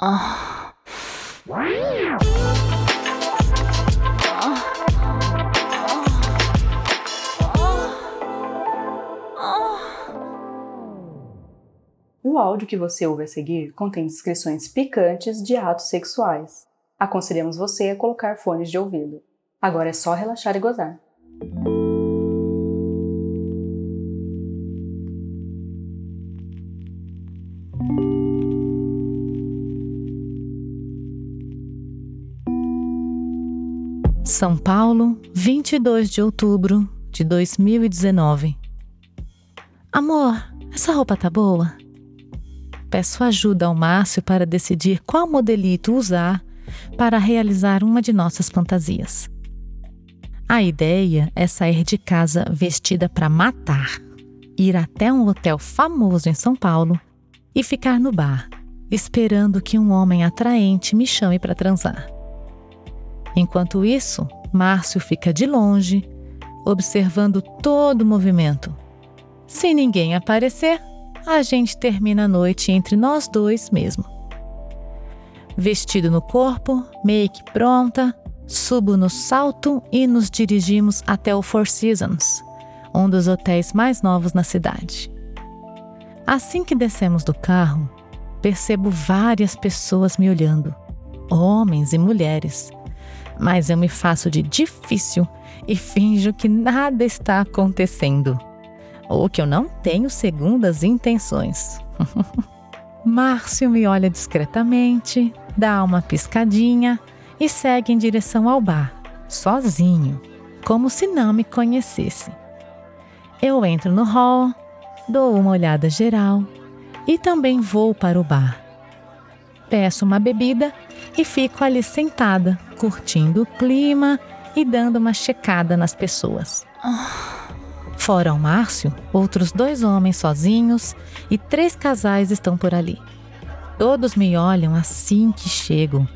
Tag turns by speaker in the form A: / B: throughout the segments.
A: O áudio que você ouve a seguir contém descrições picantes de atos sexuais. Aconselhamos você a colocar fones de ouvido. Agora é só relaxar e gozar.
B: São Paulo, 22 de outubro de 2019. Amor, essa roupa tá boa? Peço ajuda ao Márcio para decidir qual modelito usar para realizar uma de nossas fantasias. A ideia é sair de casa vestida para matar, ir até um hotel famoso em São Paulo e ficar no bar, esperando que um homem atraente me chame para transar. Enquanto isso, Márcio fica de longe, observando todo o movimento. Se ninguém aparecer, a gente termina a noite entre nós dois mesmo. Vestido no corpo, make pronta, subo no salto e nos dirigimos até o Four Seasons, um dos hotéis mais novos na cidade. Assim que descemos do carro, percebo várias pessoas me olhando, homens e mulheres, mas eu me faço de difícil e finjo que nada está acontecendo, ou que eu não tenho segundas intenções. Márcio me olha discretamente, dá uma piscadinha e segue em direção ao bar, sozinho, como se não me conhecesse. Eu entro no hall, dou uma olhada geral e também vou para o bar. Peço uma bebida e fico ali sentada, curtindo o clima e dando uma checada nas pessoas. Fora o Márcio, outros dois homens sozinhos e três casais estão por ali. Todos me olham assim que chego,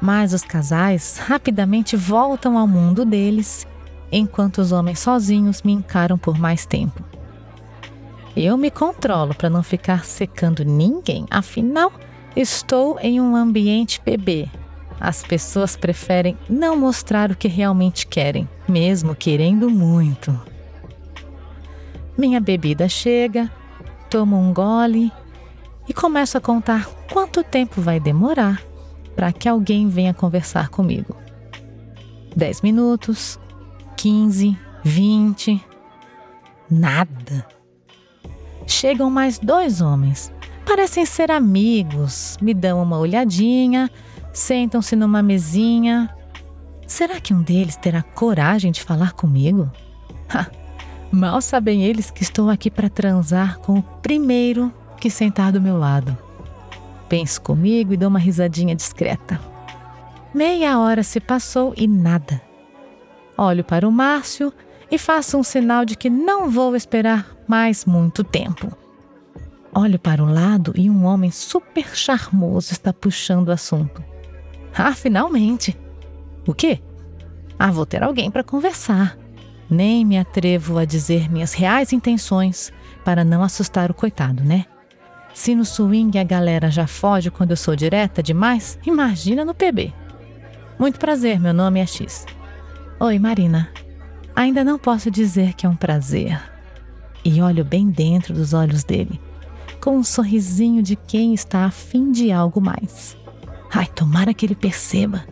B: mas os casais rapidamente voltam ao mundo deles, enquanto os homens sozinhos me encaram por mais tempo. Eu me controlo para não ficar secando ninguém, afinal, estou em um ambiente PB. As pessoas preferem não mostrar o que realmente querem, mesmo querendo muito. Minha bebida chega, tomo um gole e começo a contar quanto tempo vai demorar para que alguém venha conversar comigo. 10 minutos, 15, 20. Nada. Chegam mais dois homens. Parecem ser amigos, me dão uma olhadinha, sentam-se numa mesinha. Será que um deles terá coragem de falar comigo? Ha, mal sabem eles que estou aqui para transar com o primeiro que sentar do meu lado. Penso comigo e dou uma risadinha discreta. Meia hora se passou e nada. Olho para o Márcio e faço um sinal de que não vou esperar mais muito tempo. Olho para o lado e um homem super charmoso está puxando o assunto. Ah, finalmente! O quê? Ah, vou ter alguém para conversar. Nem me atrevo a dizer minhas reais intenções para não assustar o coitado, né? Se no swing a galera já foge quando eu sou direta demais, imagina no PB. Muito prazer, meu nome é X. Oi, Marina. Ainda não posso dizer que é um prazer. E olho bem dentro dos olhos dele, com um sorrisinho de quem está afim de algo mais. Ai, tomara que ele perceba.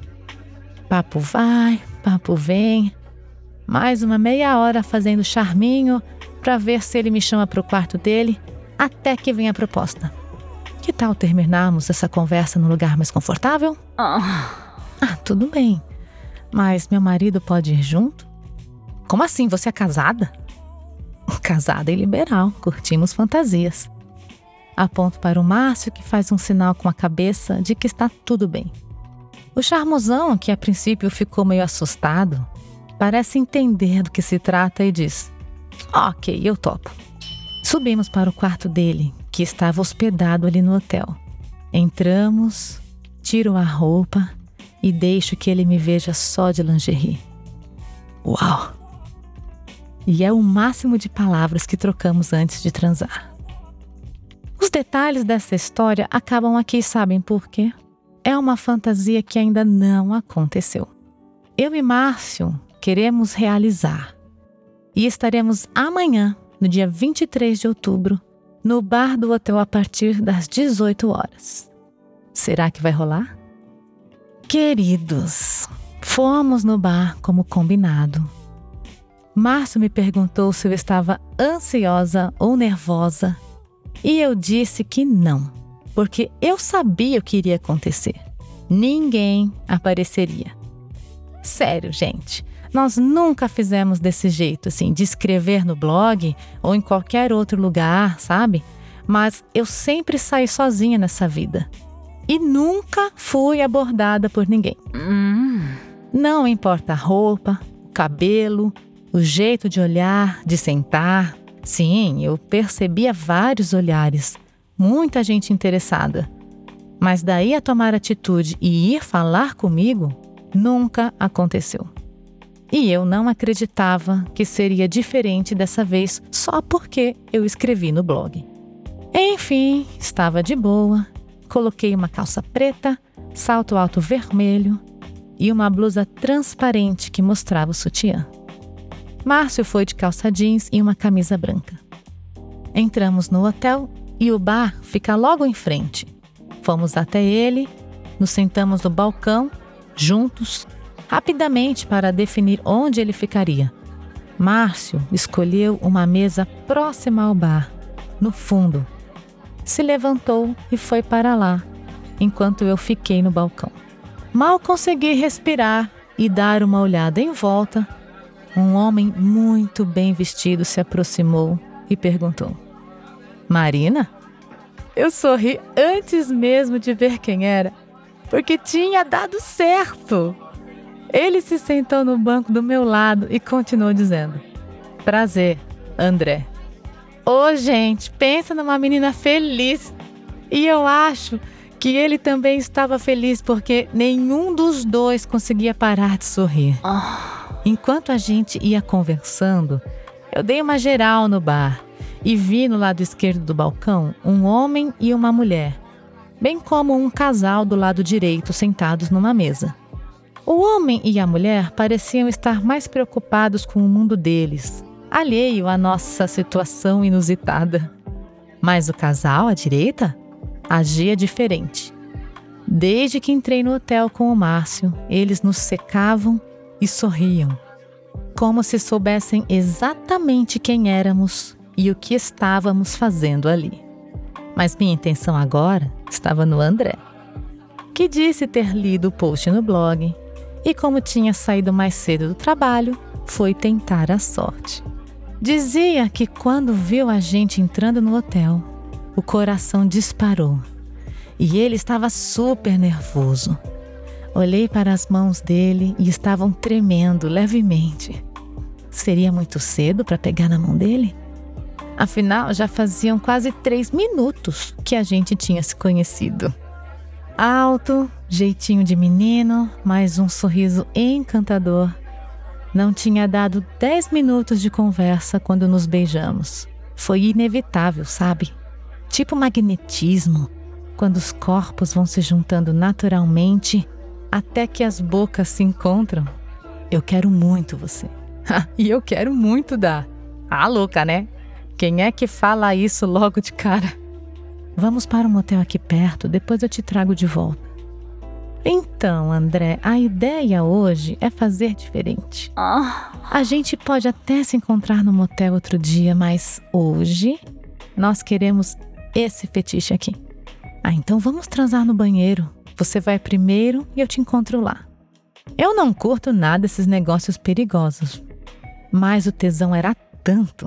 B: Papo vai, papo vem. Mais uma meia hora fazendo charminho para ver se ele me chama para o quarto dele até que venha a proposta. Que tal terminarmos essa conversa num lugar mais confortável?
A: Ah.
B: Ah, tudo bem. Mas meu marido pode ir junto? Como assim? Você é casada? Casada e liberal, curtimos fantasias. Aponto para o Márcio, que faz um sinal com a cabeça de que está tudo bem. O charmosão, que a princípio ficou meio assustado, parece entender do que se trata e diz: Ok, eu topo. Subimos para o quarto dele, que estava hospedado ali no hotel. Entramos, tiro a roupa e deixo que ele me veja só de lingerie. Uau! E é o máximo de palavras que trocamos antes de transar. Os detalhes dessa história acabam aqui, sabem por quê? é uma fantasia que ainda não aconteceu. Eu e Márcio queremos realizar. E estaremos amanhã, no dia 23 de outubro, no bar do hotel a partir das 18 horas. Será que vai rolar? Queridos, fomos no bar como combinado. Márcio me perguntou se eu estava ansiosa ou nervosa e eu disse que não, porque eu sabia o que iria acontecer. Ninguém apareceria. Sério, gente, nós nunca fizemos desse jeito, assim, de escrever no blog ou em qualquer outro lugar, sabe? Mas eu sempre saí sozinha nessa vida. E nunca fui abordada por ninguém. Hum. Não importa a roupa, o cabelo, o jeito de olhar, de sentar. Sim, eu percebia vários olhares, muita gente interessada. Mas daí a tomar atitude e ir falar comigo, nunca aconteceu. E eu não acreditava que seria diferente dessa vez só porque eu escrevi no blog. Enfim, estava de boa, coloquei uma calça preta, salto alto vermelho e uma blusa transparente que mostrava o sutiã. Márcio foi de calça jeans e uma camisa branca. Entramos no hotel e o bar fica logo em frente. Fomos até ele, nos sentamos no balcão, juntos, rapidamente para definir onde ele ficaria. Márcio escolheu uma mesa próxima ao bar, no fundo. Se levantou e foi para lá, enquanto eu fiquei no balcão. Mal consegui respirar e dar uma olhada em volta. Um homem muito bem vestido se aproximou e perguntou: Marina? Eu sorri antes mesmo de ver quem era, porque tinha dado certo. Ele se sentou no banco do meu lado e continuou dizendo: Prazer, André. Ô, oh, gente, pensa numa menina feliz. E eu acho que ele também estava feliz porque nenhum dos dois conseguia parar de sorrir. Enquanto a gente ia conversando, eu dei uma geral no bar e vi no lado esquerdo do balcão um homem e uma mulher, bem como um casal do lado direito sentados numa mesa. O homem e a mulher pareciam estar mais preocupados com o mundo deles, alheio à nossa situação inusitada. Mas o casal à direita agia diferente. Desde que entrei no hotel com o Márcio, eles nos secavam e sorriam, como se soubessem exatamente quem éramos e o que estávamos fazendo ali. Mas minha intenção agora estava no André, que disse ter lido o post no blog e, como tinha saído mais cedo do trabalho, foi tentar a sorte. Dizia que quando viu a gente entrando no hotel, o coração disparou e ele estava super nervoso. Olhei para as mãos dele e estavam tremendo levemente. Seria muito cedo para pegar na mão dele? Afinal, já faziam quase três minutos que a gente tinha se conhecido. Alto, jeitinho de menino, mais um sorriso encantador. Não tinha dado dez minutos de conversa quando nos beijamos. Foi inevitável, sabe? Tipo magnetismo, quando os corpos vão se juntando naturalmente até que as bocas se encontram. Eu quero muito você. e eu quero muito dar. Ah, louca, né? Quem é que fala isso logo de cara? Vamos para um motel aqui perto, depois eu te trago de volta. Então, André, a ideia hoje é fazer diferente. Ah. A gente pode até se encontrar no motel outro dia, mas hoje nós queremos esse fetiche aqui. Ah, então vamos transar no banheiro. Você vai primeiro e eu te encontro lá. Eu não curto nada esses negócios perigosos, mas o tesão era tanto.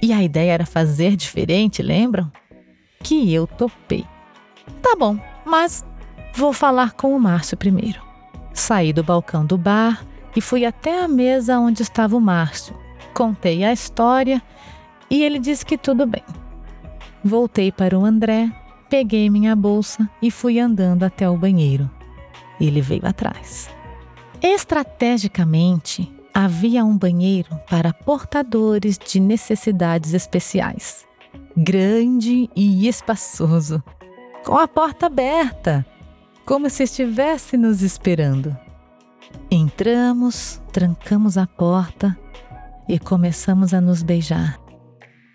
B: E a ideia era fazer diferente, lembram? que eu topei. Tá bom, mas vou falar com o Márcio primeiro. Saí do balcão do bar e fui até a mesa onde estava o Márcio. Contei a história e ele disse que tudo bem. Voltei para o André, peguei minha bolsa e fui andando até o banheiro. Ele veio atrás. Estrategicamente, havia um banheiro para portadores de necessidades especiais grande e espaçoso, com a porta aberta. como se estivesse nos esperando. Entramos, trancamos a porta e começamos a nos beijar.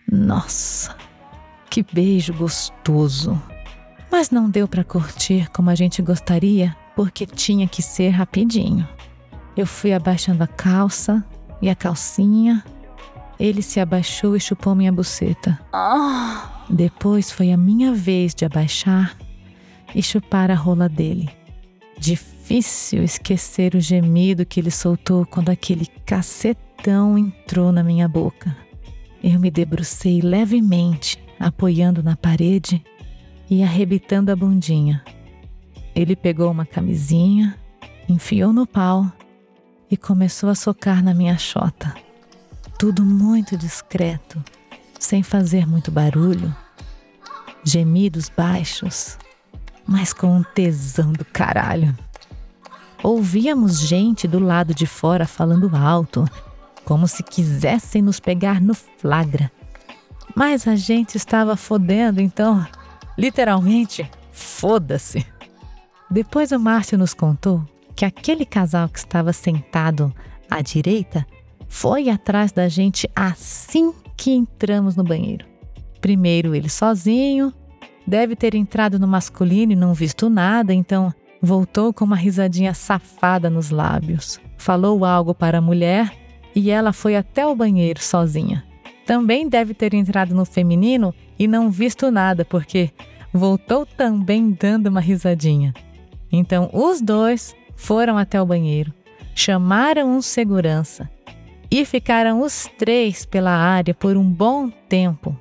B: Nossa, que beijo gostoso! Mas não deu para curtir como a gente gostaria, porque tinha que ser rapidinho. Eu fui abaixando a calça e a calcinha. Ele se abaixou e chupou minha buceta. Depois foi a minha vez de abaixar e chupar a rola dele. Difícil esquecer o gemido que ele soltou quando aquele cacetão entrou na minha boca. Eu me debrucei levemente, apoiando na parede e arrebitando a bundinha. Ele pegou uma camisinha, enfiou no pau e começou a socar na minha chota. Tudo muito discreto, sem fazer muito barulho. Gemidos baixos, mas com um tesão do caralho. Ouvíamos gente do lado de fora falando alto, como se quisessem nos pegar no flagra. Mas a gente estava fodendo, então, literalmente, foda-se. Depois o Márcio nos contou que aquele casal que estava sentado à direita foi atrás da gente assim que entramos no banheiro. Primeiro ele sozinho, deve ter entrado no masculino e não visto nada, então Voltou com uma risadinha safada nos lábios. Falou algo para a mulher e ela foi até o banheiro sozinha. Também deve ter entrado no feminino e não visto nada, porque voltou também dando uma risadinha. Então os dois foram até o banheiro, chamaram um segurança e ficaram os três pela área por um bom tempo.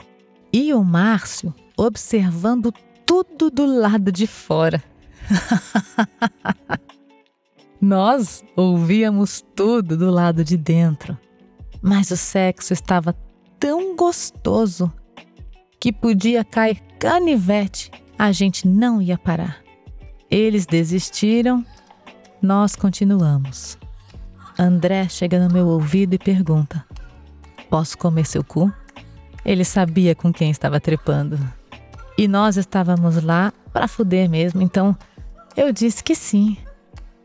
B: E o Márcio observando tudo do lado de fora. Nós ouvíamos tudo do lado de dentro, mas o sexo estava tão gostoso que podia cair canivete, a gente não ia parar. Eles desistiram, nós continuamos. André chega no meu ouvido e pergunta: Posso comer seu cu? Ele sabia com quem estava trepando. E nós estávamos lá para fuder mesmo, então eu disse que sim.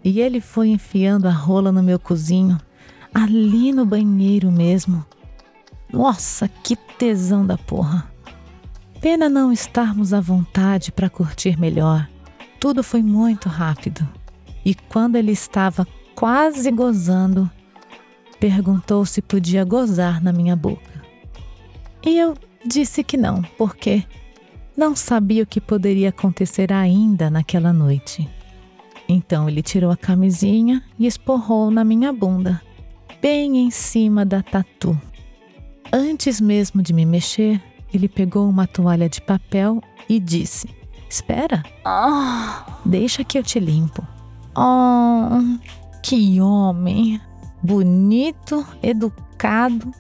B: E ele foi enfiando a rola no meu cozinho, ali no banheiro mesmo. Nossa, que tesão da porra. Pena não estarmos à vontade para curtir melhor. Tudo foi muito rápido. E quando ele estava quase gozando, perguntou se podia gozar na minha boca. E eu disse que não, porque não sabia o que poderia acontecer ainda naquela noite. Então ele tirou a camisinha e esporrou na minha bunda, bem em cima da tatu. Antes mesmo de me mexer, ele pegou uma toalha de papel e disse: Espera, deixa que eu te limpo. Oh, que homem! Bonito, educado,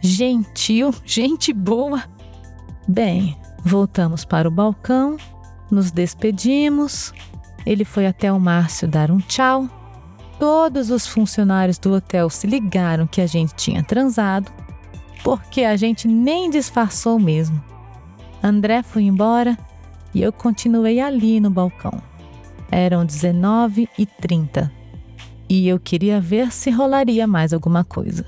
B: gentil, gente boa. Bem, Voltamos para o balcão, nos despedimos. Ele foi até o Márcio dar um tchau. Todos os funcionários do hotel se ligaram que a gente tinha transado, porque a gente nem disfarçou mesmo. André foi embora e eu continuei ali no balcão. Eram 19 e 30 e eu queria ver se rolaria mais alguma coisa.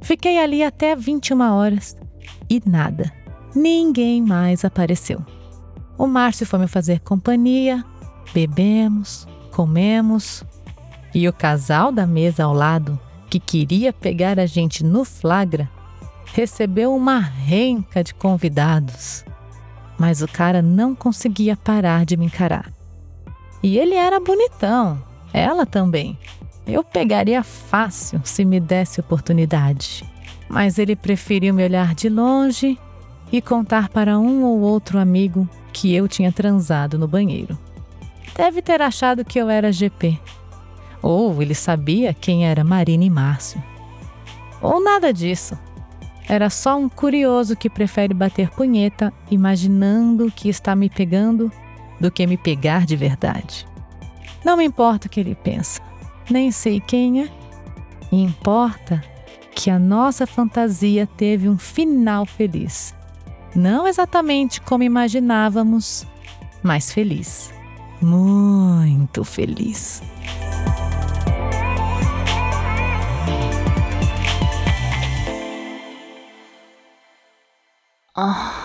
B: Fiquei ali até 21 horas e nada ninguém mais apareceu. O Márcio foi me fazer companhia, bebemos, comemos, e o casal da mesa ao lado, que queria pegar a gente no flagra, recebeu uma renca de convidados. Mas o cara não conseguia parar de me encarar. E ele era bonitão, ela também. Eu pegaria fácil se me desse oportunidade. Mas ele preferiu me olhar de longe e contar para um ou outro amigo que eu tinha transado no banheiro. Deve ter achado que eu era GP. Ou ele sabia quem era Marina e Márcio. Ou nada disso. Era só um curioso que prefere bater punheta imaginando que está me pegando do que me pegar de verdade. Não me importa o que ele pensa, nem sei quem é. Importa que a nossa fantasia teve um final feliz não exatamente como imaginávamos, mas feliz. muito feliz. Ah.